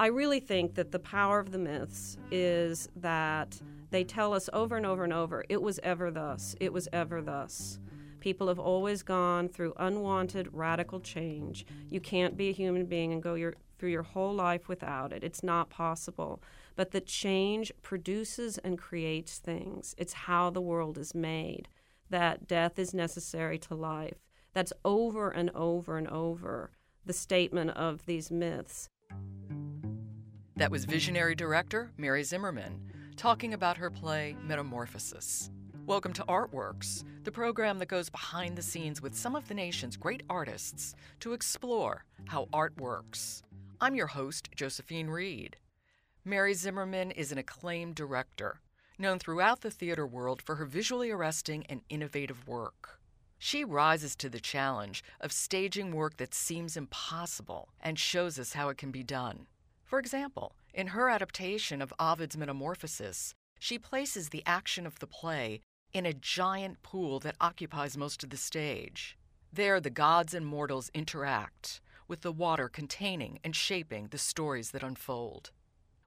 I really think that the power of the myths is that they tell us over and over and over it was ever thus, it was ever thus. People have always gone through unwanted radical change. You can't be a human being and go your, through your whole life without it. It's not possible. But the change produces and creates things. It's how the world is made. That death is necessary to life. That's over and over and over the statement of these myths. That was visionary director Mary Zimmerman talking about her play Metamorphosis. Welcome to Artworks, the program that goes behind the scenes with some of the nation's great artists to explore how art works. I'm your host, Josephine Reed. Mary Zimmerman is an acclaimed director, known throughout the theater world for her visually arresting and innovative work. She rises to the challenge of staging work that seems impossible and shows us how it can be done. For example, in her adaptation of Ovid's Metamorphosis, she places the action of the play in a giant pool that occupies most of the stage. There, the gods and mortals interact, with the water containing and shaping the stories that unfold.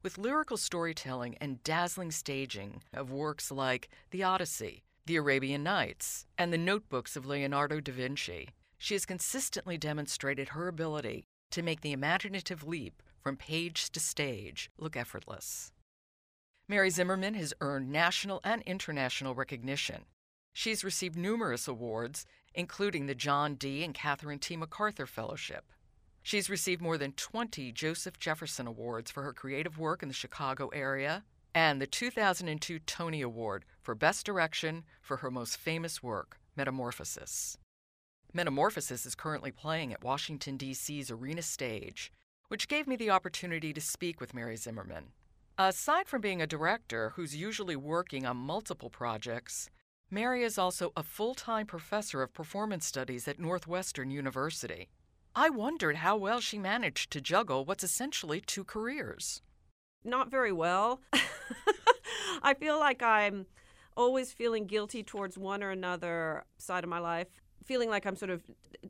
With lyrical storytelling and dazzling staging of works like The Odyssey, The Arabian Nights, and the notebooks of Leonardo da Vinci, she has consistently demonstrated her ability to make the imaginative leap from page to stage look effortless. Mary Zimmerman has earned national and international recognition. She's received numerous awards, including the John D. and Catherine T. MacArthur Fellowship. She's received more than 20 Joseph Jefferson Awards for her creative work in the Chicago area and the 2002 Tony Award for Best Direction for her most famous work, Metamorphosis. Metamorphosis is currently playing at Washington, D.C.'s Arena Stage, which gave me the opportunity to speak with Mary Zimmerman. Aside from being a director who's usually working on multiple projects, Mary is also a full time professor of performance studies at Northwestern University. I wondered how well she managed to juggle what's essentially two careers. Not very well. I feel like I'm always feeling guilty towards one or another side of my life, feeling like I'm sort of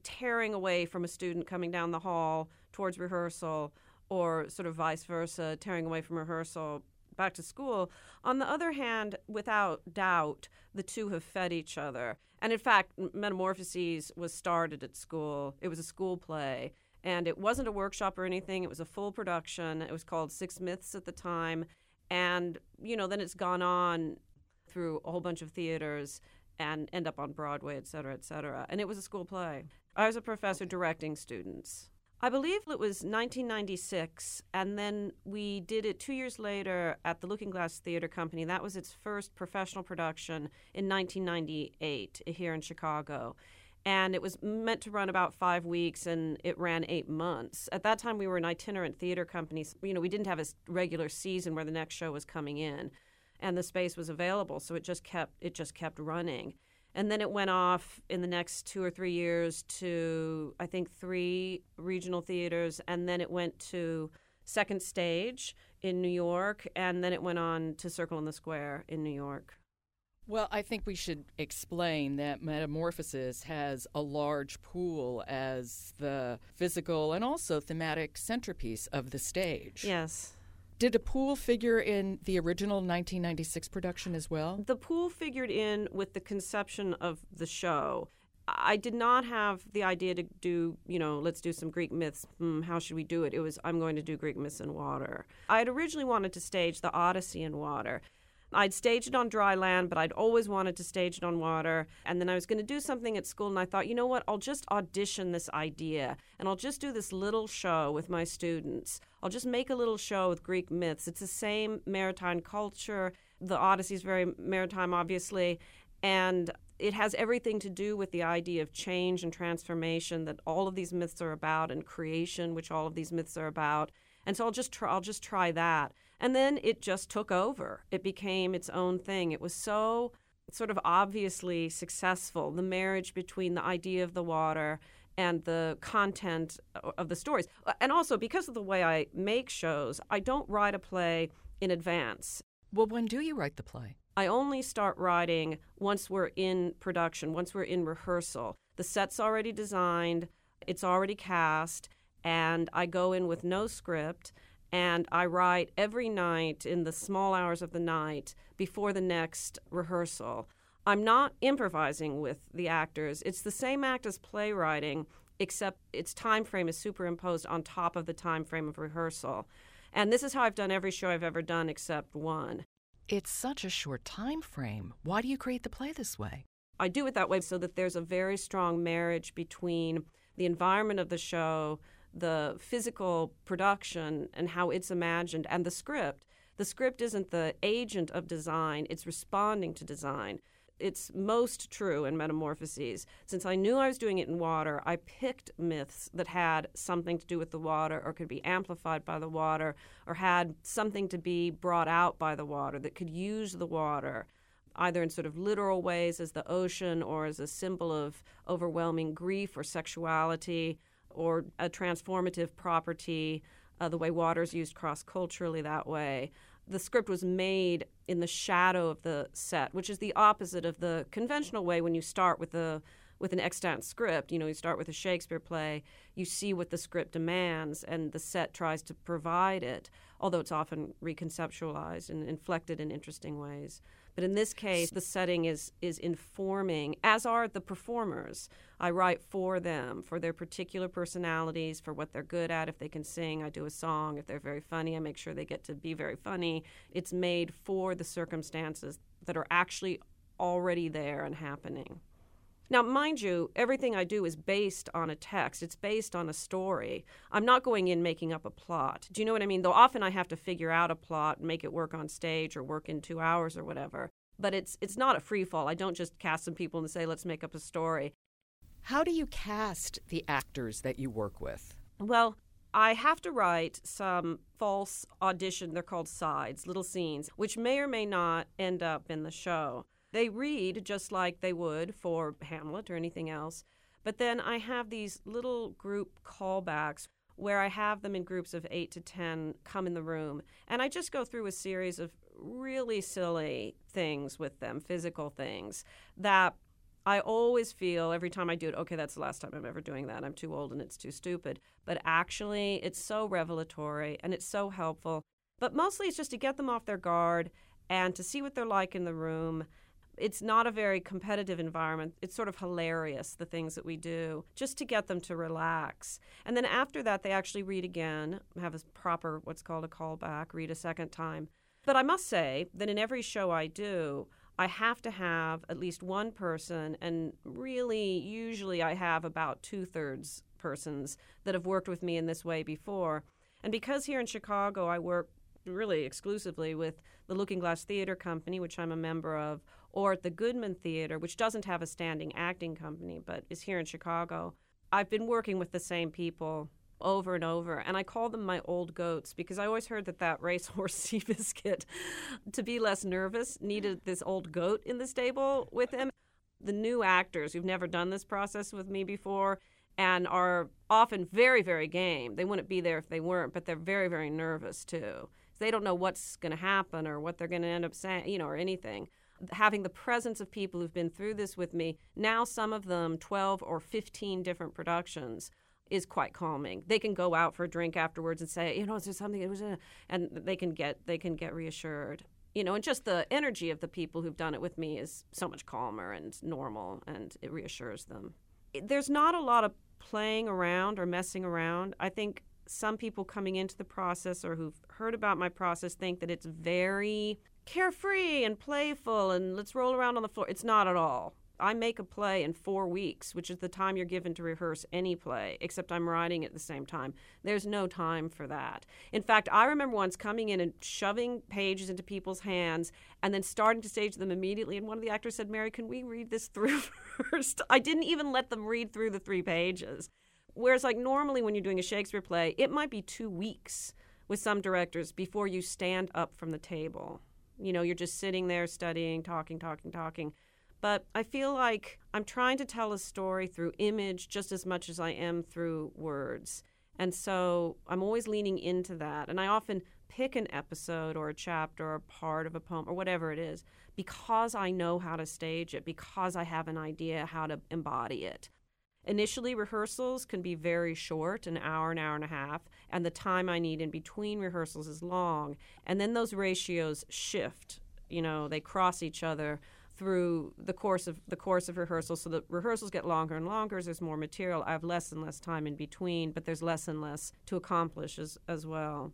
tearing away from a student coming down the hall towards rehearsal or sort of vice versa, tearing away from rehearsal back to school. On the other hand, without doubt, the two have fed each other. And in fact, Metamorphoses was started at school. It was a school play. And it wasn't a workshop or anything, it was a full production. It was called Six Myths at the time. And, you know, then it's gone on through a whole bunch of theaters and end up on Broadway, et cetera, et cetera. And it was a school play. I was a professor directing students. I believe it was 1996, and then we did it two years later at the Looking Glass Theater Company. That was its first professional production in 1998 here in Chicago. And it was meant to run about five weeks, and it ran eight months. At that time, we were an itinerant theater company. You know, we didn't have a regular season where the next show was coming in, and the space was available, so it just kept it just kept running. And then it went off in the next two or three years to, I think, three regional theaters. And then it went to Second Stage in New York. And then it went on to Circle in the Square in New York. Well, I think we should explain that Metamorphosis has a large pool as the physical and also thematic centerpiece of the stage. Yes. Did a pool figure in the original 1996 production as well? The pool figured in with the conception of the show. I did not have the idea to do, you know, let's do some Greek myths. Hmm, how should we do it? It was, I'm going to do Greek myths in water. I had originally wanted to stage the Odyssey in water. I'd stage it on dry land, but I'd always wanted to stage it on water. And then I was going to do something at school, and I thought, you know what? I'll just audition this idea, and I'll just do this little show with my students. I'll just make a little show with Greek myths. It's the same maritime culture. The Odyssey is very maritime, obviously. And it has everything to do with the idea of change and transformation that all of these myths are about, and creation, which all of these myths are about. And so I'll just try, I'll just try that. And then it just took over. It became its own thing. It was so sort of obviously successful, the marriage between the idea of the water and the content of the stories. Uh, and also because of the way I make shows, I don't write a play in advance. Well, when do you write the play? I only start writing once we're in production, once we're in rehearsal. The set's already designed, it's already cast, and I go in with no script and I write every night in the small hours of the night before the next rehearsal. I'm not improvising with the actors. It's the same act as playwriting, except its time frame is superimposed on top of the time frame of rehearsal. And this is how I've done every show I've ever done except one. It's such a short time frame. Why do you create the play this way? I do it that way so that there's a very strong marriage between the environment of the show, the physical production and how it's imagined, and the script. The script isn't the agent of design, it's responding to design. It's most true in Metamorphoses. Since I knew I was doing it in water, I picked myths that had something to do with the water or could be amplified by the water or had something to be brought out by the water that could use the water either in sort of literal ways as the ocean or as a symbol of overwhelming grief or sexuality or a transformative property, uh, the way water is used cross culturally that way. The script was made in the shadow of the set, which is the opposite of the conventional way when you start with a with an extant script. You know, you start with a Shakespeare play, you see what the script demands, and the set tries to provide it, although it's often reconceptualized and inflected in interesting ways. But in this case, the setting is is informing, as are the performers. I write for them, for their particular personalities, for what they're good at. If they can sing, I do a song. If they're very funny, I make sure they get to be very funny. It's made for the circumstances that are actually already there and happening. Now, mind you, everything I do is based on a text. It's based on a story. I'm not going in making up a plot. Do you know what I mean? Though often I have to figure out a plot and make it work on stage or work in two hours or whatever. But it's it's not a free fall. I don't just cast some people and say, let's make up a story. How do you cast the actors that you work with? Well, I have to write some false audition, they're called sides, little scenes, which may or may not end up in the show. They read just like they would for Hamlet or anything else. But then I have these little group callbacks where I have them in groups of eight to 10 come in the room. And I just go through a series of really silly things with them, physical things that I always feel every time I do it, okay, that's the last time I'm ever doing that. I'm too old and it's too stupid. But actually, it's so revelatory and it's so helpful. But mostly it's just to get them off their guard and to see what they're like in the room it's not a very competitive environment. It's sort of hilarious, the things that we do, just to get them to relax. And then after that, they actually read again, have a proper, what's called a callback, read a second time. But I must say that in every show I do, I have to have at least one person, and really, usually, I have about two thirds persons that have worked with me in this way before. And because here in Chicago, I work really exclusively with the Looking Glass Theater Company, which I'm a member of, or at the Goodman Theater, which doesn't have a standing acting company but is here in Chicago. I've been working with the same people over and over, and I call them my old goats because I always heard that that racehorse Seabiscuit, to be less nervous, needed this old goat in the stable with him. The new actors who've never done this process with me before and are often very, very game. They wouldn't be there if they weren't, but they're very, very nervous too. They don't know what's going to happen or what they're going to end up saying, you know, or anything having the presence of people who've been through this with me, now some of them 12 or 15 different productions, is quite calming. They can go out for a drink afterwards and say, you know, is there something? It was, and they can get they can get reassured. You know, and just the energy of the people who've done it with me is so much calmer and normal, and it reassures them. There's not a lot of playing around or messing around. I think some people coming into the process or who've heard about my process think that it's very carefree and playful and let's roll around on the floor. It's not at all. I make a play in four weeks, which is the time you're given to rehearse any play, except I'm writing at the same time. There's no time for that. In fact, I remember once coming in and shoving pages into people's hands and then starting to stage them immediately. And one of the actors said, Mary, can we read this through first? I didn't even let them read through the three pages. Whereas, like, normally when you're doing a Shakespeare play, it might be two weeks with some directors before you stand up from the table. You know, you're just sitting there studying, talking, talking, talking. But I feel like I'm trying to tell a story through image just as much as I am through words. And so I'm always leaning into that. And I often pick an episode or a chapter or a part of a poem or whatever it is because I know how to stage it, because I have an idea how to embody it. Initially, rehearsals can be very short, an hour, an hour and a half, and the time I need in between rehearsals is long. And then those ratios shift. You know, they cross each other through the course of the course of rehearsals. So the rehearsals get longer and longer as there's more material. I have less and less time in between, but there's less and less to accomplish as, as well.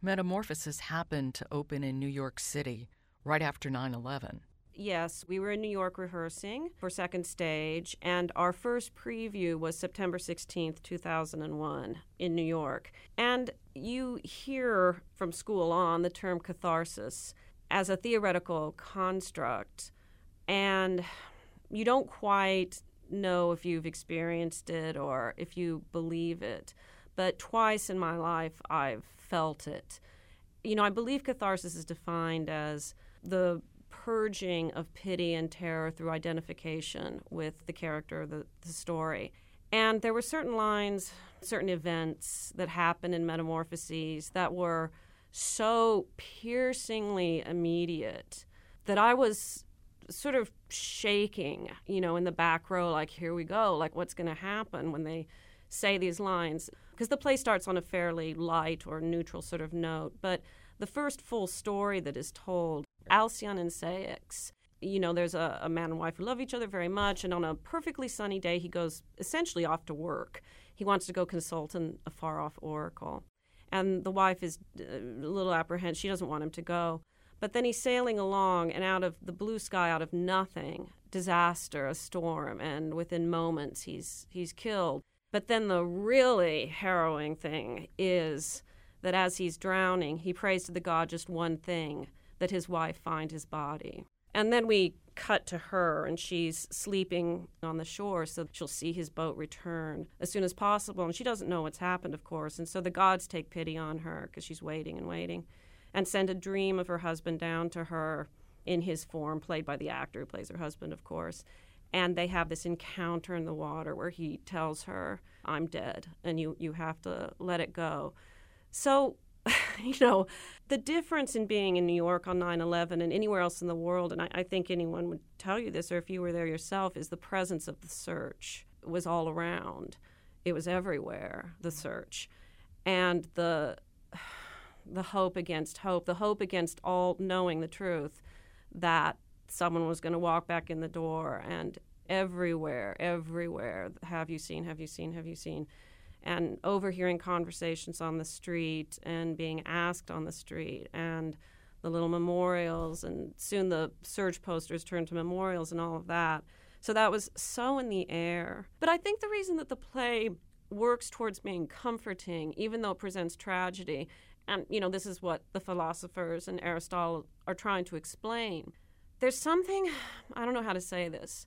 Metamorphosis happened to open in New York City right after 9 11. Yes, we were in New York rehearsing for second stage, and our first preview was September 16th, 2001, in New York. And you hear from school on the term catharsis as a theoretical construct, and you don't quite know if you've experienced it or if you believe it. But twice in my life, I've felt it. You know, I believe catharsis is defined as the purging of pity and terror through identification with the character of the, the story. And there were certain lines, certain events that happened in Metamorphoses that were so piercingly immediate that I was sort of shaking, you know, in the back row, like, here we go, like, what's going to happen when they say these lines? Because the play starts on a fairly light or neutral sort of note. But the first full story that is told Alcyone and Ceyx. You know, there's a, a man and wife who love each other very much, and on a perfectly sunny day, he goes essentially off to work. He wants to go consult in a far off oracle. And the wife is uh, a little apprehensive. She doesn't want him to go. But then he's sailing along, and out of the blue sky, out of nothing, disaster, a storm, and within moments he's he's killed. But then the really harrowing thing is that as he's drowning, he prays to the god just one thing that his wife find his body. And then we cut to her, and she's sleeping on the shore, so she'll see his boat return as soon as possible. And she doesn't know what's happened, of course. And so the gods take pity on her because she's waiting and waiting and send a dream of her husband down to her in his form, played by the actor who plays her husband, of course. And they have this encounter in the water where he tells her, I'm dead, and you, you have to let it go. So you know, the difference in being in New York on 9 11 and anywhere else in the world, and I, I, think anyone would tell you this, or if you were there yourself, is the presence of the search. It was all around, it was everywhere, the search. And the, the hope against hope, the hope against all knowing the truth that someone was going to walk back in the door and everywhere, everywhere, have you seen, have you seen, have you seen? And overhearing conversations on the street and being asked on the street and the little memorials and soon the surge posters turned to memorials and all of that. So that was so in the air. But I think the reason that the play works towards being comforting, even though it presents tragedy, and you know, this is what the philosophers and Aristotle are trying to explain. There's something, I don't know how to say this.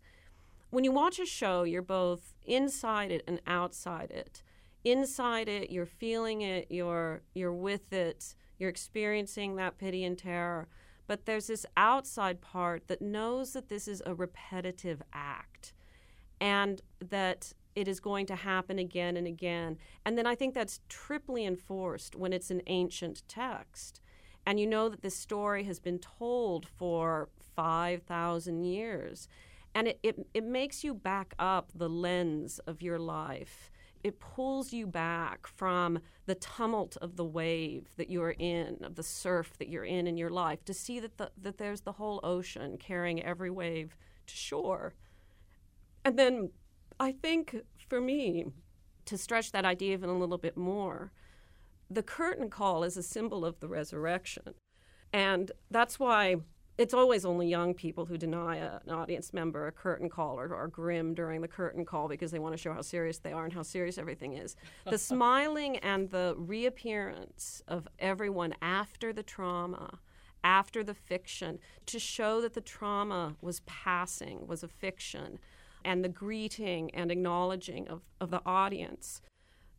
When you watch a show, you're both inside it and outside it inside it, you're feeling it, you're you're with it, you're experiencing that pity and terror. But there's this outside part that knows that this is a repetitive act and that it is going to happen again and again. And then I think that's triply enforced when it's an ancient text. And you know that this story has been told for 5,000 years. And it, it, it makes you back up the lens of your life it pulls you back from the tumult of the wave that you're in, of the surf that you're in in your life, to see that the, that there's the whole ocean carrying every wave to shore. And then I think for me, to stretch that idea even a little bit more, the curtain call is a symbol of the resurrection. And that's why it's always only young people who deny a, an audience member a curtain call or are grim during the curtain call because they want to show how serious they are and how serious everything is. The smiling and the reappearance of everyone after the trauma, after the fiction, to show that the trauma was passing, was a fiction, and the greeting and acknowledging of, of the audience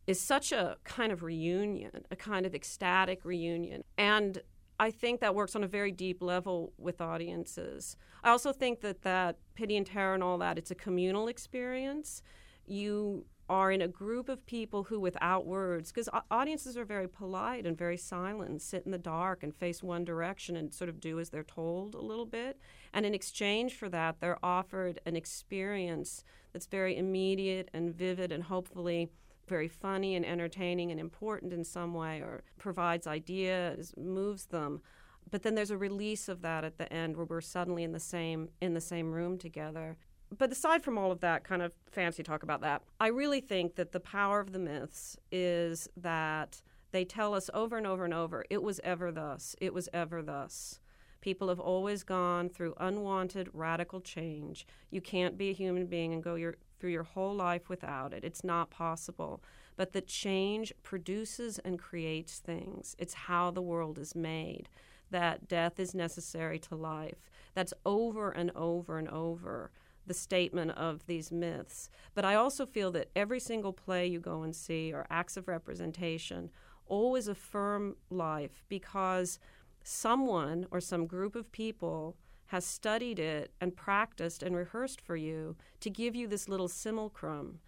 is such a kind of reunion, a kind of ecstatic reunion. And I think that works on a very deep level with audiences. I also think that that pity and terror and all that it's a communal experience. You are in a group of people who, without words, because audiences are very polite and very silent, and sit in the dark and face one direction and sort of do as they're told a little bit. And in exchange for that, they're offered an experience that's very immediate and vivid and hopefully very funny and entertaining and important in some way or provides ideas, moves them. But then there's a release of that at the end where we're suddenly in the same in the same room together. But aside from all of that kind of fancy talk about that, I really think that the power of the myths is that they tell us over and over and over, it was ever thus, it was ever thus. People have always gone through unwanted radical change. You can't be a human being and go your, through your whole life without it. It's not possible. But the change produces and creates things. It's how the world is made. That death is necessary to life. That's over and over and over the statement of these myths. But I also feel that every single play you go and see or acts of representation always affirm life because someone or some group of people has studied it and practiced and rehearsed for you to give you this little simulacrum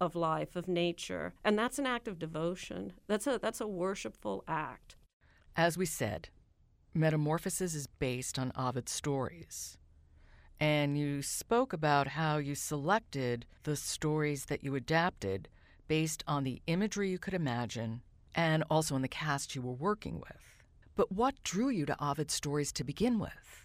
of life, of nature. And that's an act of devotion. That's a that's a worshipful act. As we said, Metamorphosis is based on Ovid's stories. And you spoke about how you selected the stories that you adapted based on the imagery you could imagine and also on the cast you were working with. But what drew you to Ovid's stories to begin with?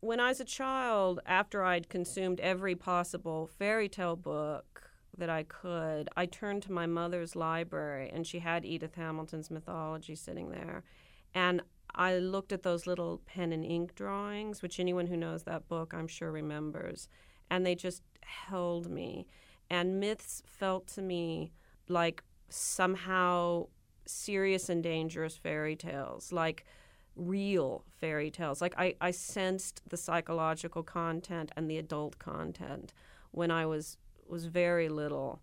When I was a child, after I'd consumed every possible fairy tale book that I could, I turned to my mother's library and she had Edith Hamilton's mythology sitting there. And I looked at those little pen and ink drawings, which anyone who knows that book, I'm sure, remembers. And they just held me. And myths felt to me like somehow serious and dangerous fairy tales, like real fairy tales. Like I, I sensed the psychological content and the adult content when I was was very little.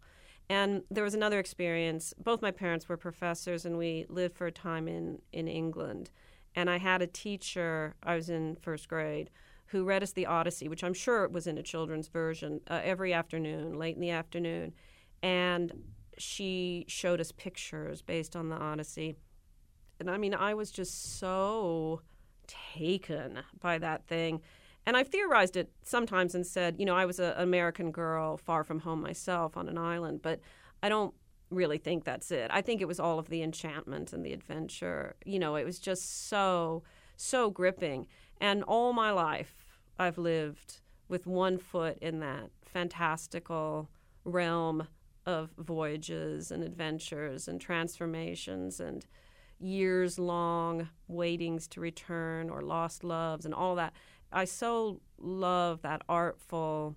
And there was another experience. Both my parents were professors, and we lived for a time in, in England. And I had a teacher, I was in first grade, who read us the Odyssey, which I'm sure it was in a children's version, uh, every afternoon, late in the afternoon. And she showed us pictures based on the Odyssey. And I mean, I was just so taken by that thing. And I've theorized it sometimes and said, you know, I was an American girl far from home myself on an island, but I don't really think that's it. I think it was all of the enchantment and the adventure. You know, it was just so, so gripping. And all my life, I've lived with one foot in that fantastical realm of voyages and adventures and transformations and years long waitings to return or lost loves and all that. I so love that artful,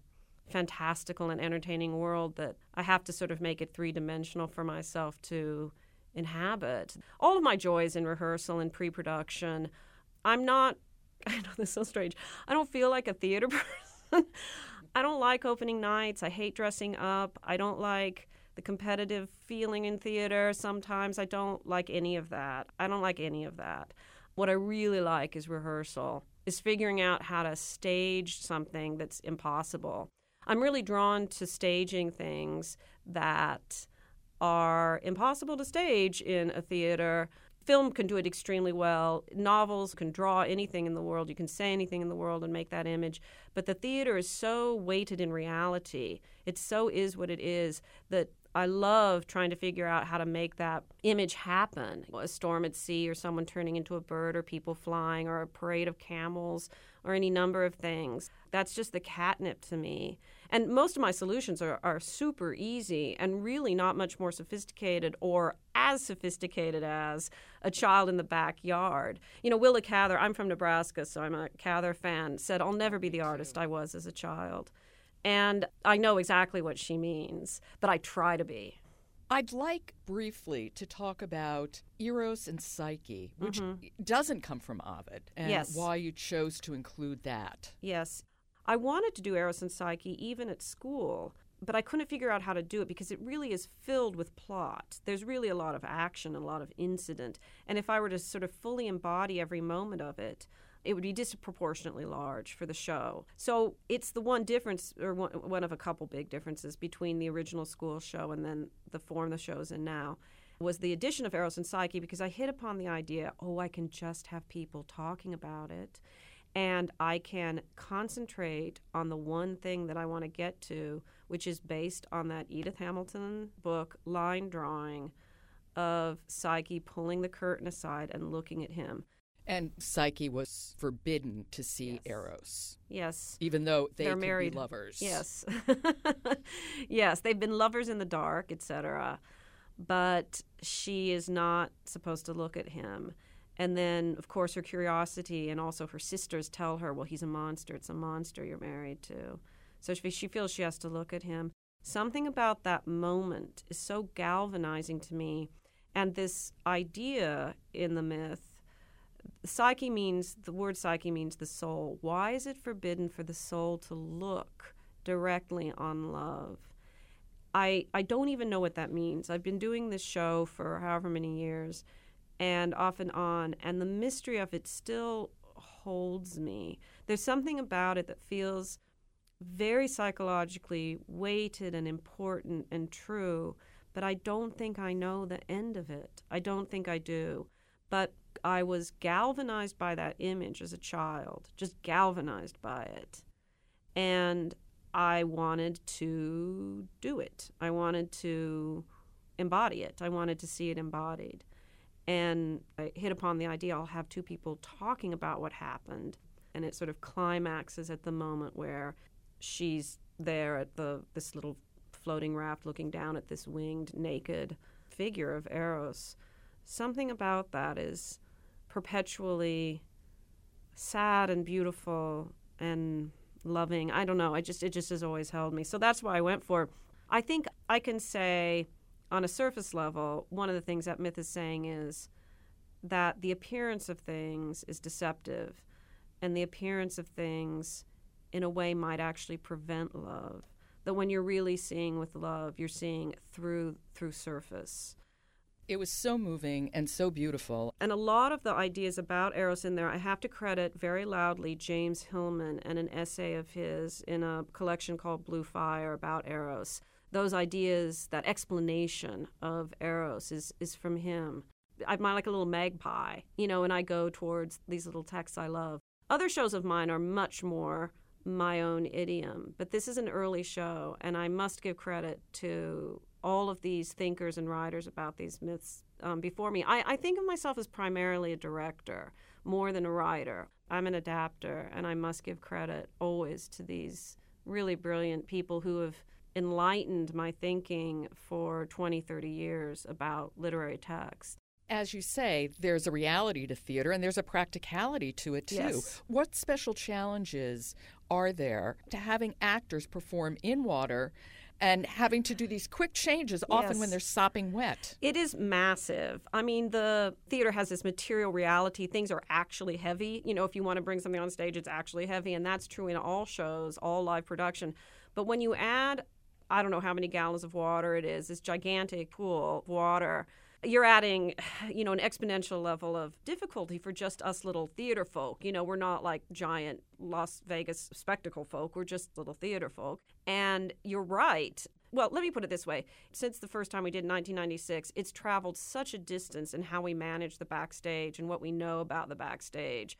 fantastical, and entertaining world that I have to sort of make it three dimensional for myself to inhabit. All of my joys in rehearsal and pre production, I'm not, I know this is so strange, I don't feel like a theater person. I don't like opening nights. I hate dressing up. I don't like the competitive feeling in theater. Sometimes I don't like any of that. I don't like any of that. What I really like is rehearsal, is figuring out how to stage something that's impossible. I'm really drawn to staging things that are impossible to stage in a theater film can do it extremely well. Novels can draw anything in the world. You can say anything in the world and make that image. But the theater is so weighted in reality. It so is what it is that I love trying to figure out how to make that image happen. A storm at sea, or someone turning into a bird, or people flying, or a parade of camels, or any number of things. That's just the catnip to me. And most of my solutions are, are super easy and really not much more sophisticated or as sophisticated as a child in the backyard. You know, Willa Cather, I'm from Nebraska, so I'm a Cather fan, said, I'll never be the artist I was as a child. And I know exactly what she means, but I try to be. I'd like briefly to talk about Eros and Psyche, which mm-hmm. doesn't come from Ovid, and yes. why you chose to include that. Yes. I wanted to do Eros and Psyche even at school, but I couldn't figure out how to do it because it really is filled with plot. There's really a lot of action and a lot of incident. And if I were to sort of fully embody every moment of it, it would be disproportionately large for the show. So it's the one difference, or one, of a couple big differences between the original school show and then the form the show's in now was the addition of Eros and Psyche because I hit upon the idea, oh, I can just have people talking about it. and I can concentrate on the one thing that I want to get to, which is based on that Edith Hamilton book, line drawing of Psyche pulling the curtain aside and looking at him. And Psyche was forbidden to see Yes. Eros, Yes. even though they They're could married. be lovers. Yes. yes, they've been lovers in the dark, etc. But she is not supposed to look at him. And then, of course, her curiosity and also her sisters tell her, well, he's a monster. It's a monster you're married to. So she, she feels she has to look at him. Something about that moment is so galvanizing to me. And this idea in the myth psyche means the word psyche means the soul. Why is it forbidden for the soul to look directly on love? I I don't even know what that means. I've been doing this show for however many years and off and on and the mystery of it still holds me. There's something about it that feels very psychologically weighted and important and true, but I don't think I know the end of it. I don't think I do. But I was galvanized by that image as a child, just galvanized by it. And I wanted to do it. I wanted to embody it. I wanted to see it embodied. And I hit upon the idea I'll have two people talking about what happened. And it sort of climaxes at the moment where she's there at the this little floating raft looking down at this winged naked figure of Eros. Something about that is perpetually sad and beautiful and loving. I don't know. I just it just has always held me. So that's why I went for. I think I can say on a surface level, one of the things that myth is saying is that the appearance of things is deceptive and the appearance of things in a way might actually prevent love. That when you're really seeing with love, you're seeing through through surface. It was so moving and so beautiful. And a lot of the ideas about Eros in there, I have to credit very loudly James Hillman and an essay of his in a collection called Blue Fire about Eros. Those ideas, that explanation of Eros is, is from him. I'm like a little magpie, you know, and I go towards these little texts I love. Other shows of mine are much more my own idiom, but this is an early show, and I must give credit to all of these thinkers and writers about these myths um, before me. I, I think of myself as primarily a director more than a writer. I'm an adapter, and I must give credit always to these really brilliant people who have enlightened my thinking for 20, 30 years about literary text. As you say, there's a reality to theater and there's a practicality to it too. Yes. What special challenges are there to having actors perform in water and having to do these quick changes often when they're sopping wet? It is massive. I mean, the theater has this material reality. Things are actually heavy. You know, if you want to bring something on stage, it's actually heavy. And that's true in all shows, all live production. But when you add, I don't know how many gallons of water it is, this gigantic pool of water, you're adding, you know, an exponential level of difficulty for just us little theater folk. You know, we're not like giant Las Vegas spectacle folk. We're just little theater folk. And you're right. Well, let me put it this way. Since the first time we did in 1996, it's traveled such a distance in how we manage the backstage and what we know about the backstage.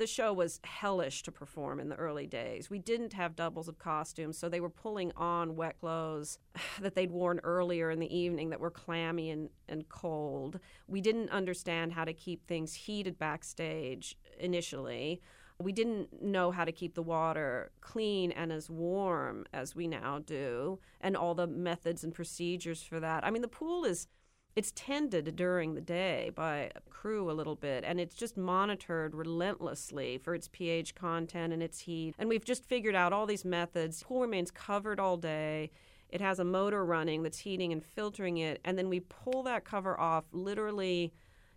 The show was hellish to perform in the early days. We didn't have doubles of costumes, so they were pulling on wet clothes that they'd worn earlier in the evening that were clammy and, and cold. We didn't understand how to keep things heated backstage initially. We didn't know how to keep the water clean and as warm as we now do, and all the methods and procedures for that. I mean, the pool is it's tended during the day by a crew a little bit and it's just monitored relentlessly for its pH content and its heat. And we've just figured out all these methods. pool remains covered all day. It has a motor running that's heating and filtering it and then we pull that cover off literally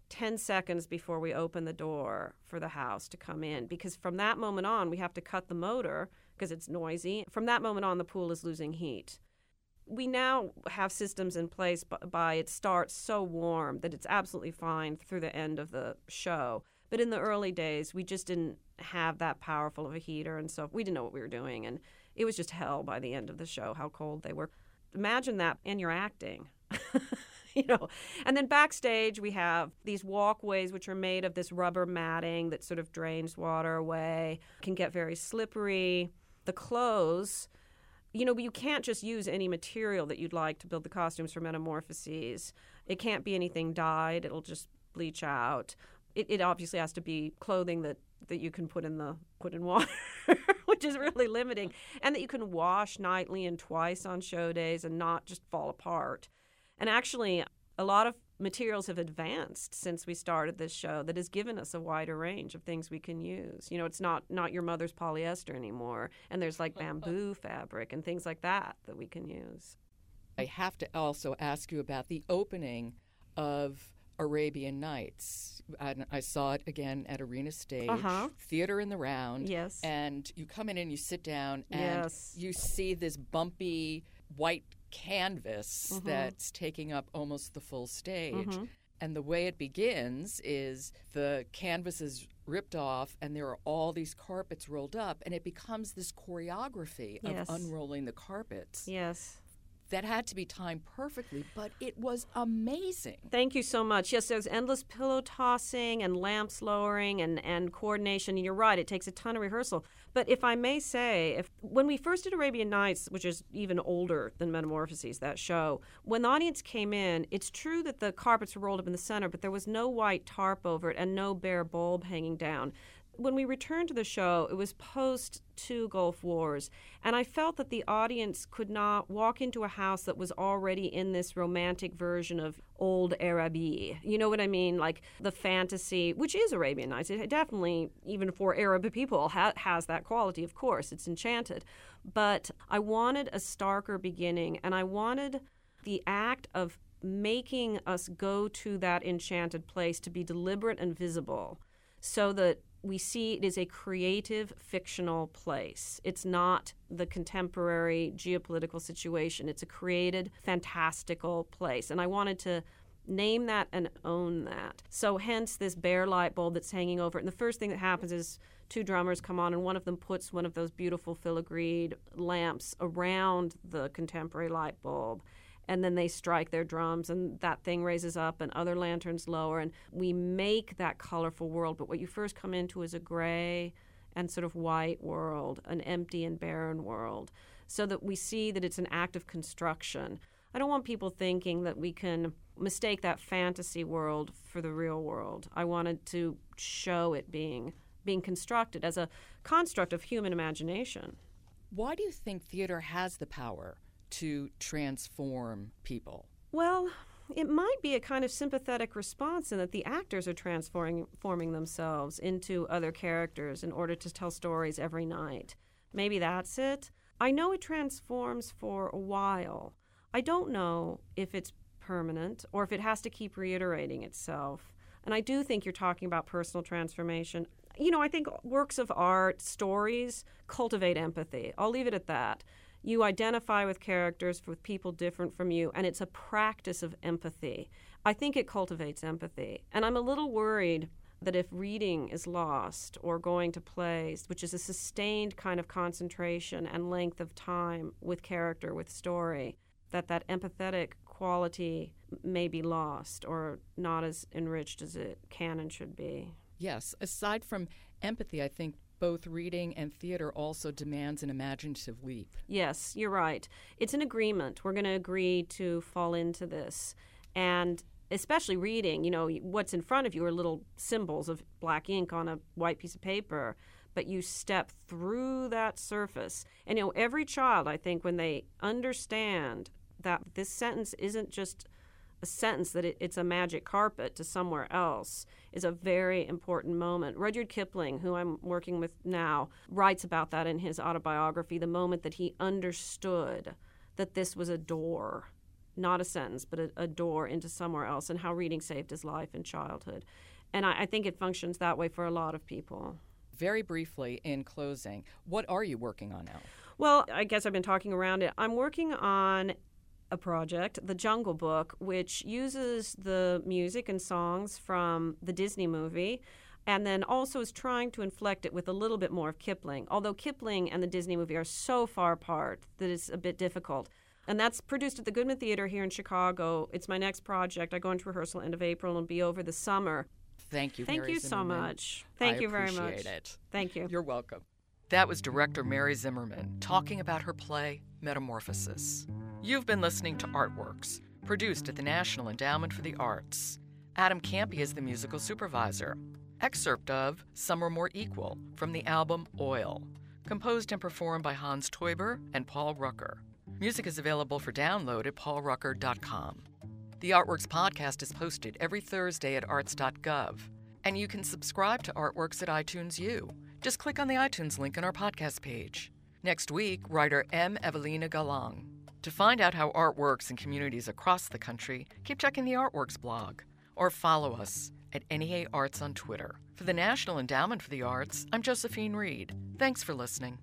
10 seconds before we open the door for the house to come in because from that moment on we have to cut the motor because it's noisy. From that moment on the pool is losing heat we now have systems in place by it starts so warm that it's absolutely fine through the end of the show. But in the early days, we just didn't have that powerful of a heater, and so we didn't know what we were doing, and it was just hell by the end of the show how cold they were. Imagine that, and you're acting. you know. And then backstage, we have these walkways which are made of this rubber matting that sort of drains water away, can get very slippery. The clothes, you know, but you can't just use any material that you'd like to build the costumes for metamorphoses. It can't be anything dyed, it'll just bleach out. It, it obviously has to be clothing that, that you can put in the put in water, which is really limiting, and that you can wash nightly and twice on show days and not just fall apart. And actually, a lot of materials have advanced since we started this show that has given us a wider range of things we can use. You know, it's not not your mother's polyester anymore, and there's like bamboo fabric and things like that that we can use. I have to also ask you about the opening of Arabian Nights. I, I saw it again at Arena Stage, Uh-huh. theater in the round. Yes. And you come in and you sit down and Yes. you see this bumpy white canvas Mm-hmm. that's taking up almost the full stage. And the way it begins is the canvas is ripped off and there are all these carpets rolled up and it becomes this choreography Yes. of unrolling the carpets Yes. That had to be timed perfectly, but it was amazing. Thank you so much. Yes, there's endless pillow tossing and lamps lowering and, and coordination. And you're right, it takes a ton of rehearsal. But if I may say, if when we first did Arabian Nights, which is even older than Metamorphoses, that show, when the audience came in, it's true that the carpets were rolled up in the center, but there was no white tarp over it and no bare bulb hanging down. When we returned to the show, it was post two Gulf Wars, and I felt that the audience could not walk into a house that was already in this romantic version of old Araby. You know what I mean? Like the fantasy, which is Arabian Nights. It definitely, even for Arab people, ha- has that quality, of course. It's enchanted. But I wanted a starker beginning, and I wanted the act of making us go to that enchanted place to be deliberate and visible so that we see it is a creative fictional place. It's not the contemporary geopolitical situation. It's a created fantastical place. And I wanted to name that and own that. So hence this bare light bulb that's hanging over it. And the first thing that happens is two drummers come on and one of them puts one of those beautiful filigreed lamps around the contemporary light bulb and then they strike their drums and that thing raises up and other lanterns lower and we make that colorful world. But what you first come into is a gray and sort of white world an empty and barren world so that we see that it's an act of construction. I don't want people thinking that we can mistake that fantasy world for the real world. I wanted to show it being being constructed as a construct of human imagination. Why do you think theater has the power to transform people? Well, it might be a kind of sympathetic response in that the actors are transforming themselves into other characters in order to tell stories every night. Maybe that's it. I know it transforms for a while. I don't know if it's permanent or if it has to keep reiterating itself. And I do think you're talking about personal transformation. You know, I think works of art, stories cultivate empathy. I'll leave it at that you identify with characters with people different from you and it's a practice of empathy. I think it cultivates empathy. And i'm a little worried that if reading is lost or going to plays which is a sustained kind of concentration and length of time with character with story that that empathetic quality may be lost or not as enriched as it can and should be. Yes, aside from empathy, I think both reading and theater also demands an imaginative leap. Yes, you're right. It's an agreement. We're going to agree to fall into this. And especially reading, you know, what's in front of you are little symbols of black ink on a white piece of paper, but you step through that surface. And, you know, every child, I think, when they understand that this sentence isn't just a sentence that it, it's a magic carpet to somewhere else is a very important moment. Rudyard Kipling, who I'm working with now, writes about that in his autobiography the moment that he understood that this was a door, not a sentence, but a, a door into somewhere else, and how reading saved his life in childhood. And I, I think it functions that way for a lot of people. Very briefly, in closing, what are you working on now? Well, I guess I've been talking around it. I'm working on a project, The Jungle Book, which uses the music and songs from the Disney movie and then also is trying to inflect it with a little bit more of Kipling. Although Kipling and the Disney movie are so far apart that it's a bit difficult. And that's produced at the Goodman Theater here in Chicago. It's my next project. I go into rehearsal end of April and be over the summer. Thank you. Thank Mary you so much. Thank I you very appreciate much. It. Thank you. You're welcome. That was director Mary Zimmerman talking about her play Metamorphosis. You've been listening to Artworks, produced at the National Endowment for the Arts. Adam Kampe is the musical supervisor. Excerpt of Some Are More Equal from the album Oil, composed and performed by Hans Teuber and Paul Rucker. Music is available for download at paulrucker.com. The Artworks podcast is posted every Thursday at arts.gov, and you can subscribe to Artworks at iTunes U. Just click on the iTunes link on our podcast page. Next week, writer M. Evelina Galang. To find out how art works in communities across the country, keep checking the Artworks blog or follow us at NEA Arts on Twitter. For the National Endowment for the Arts, I'm Josephine Reed. Thanks for listening.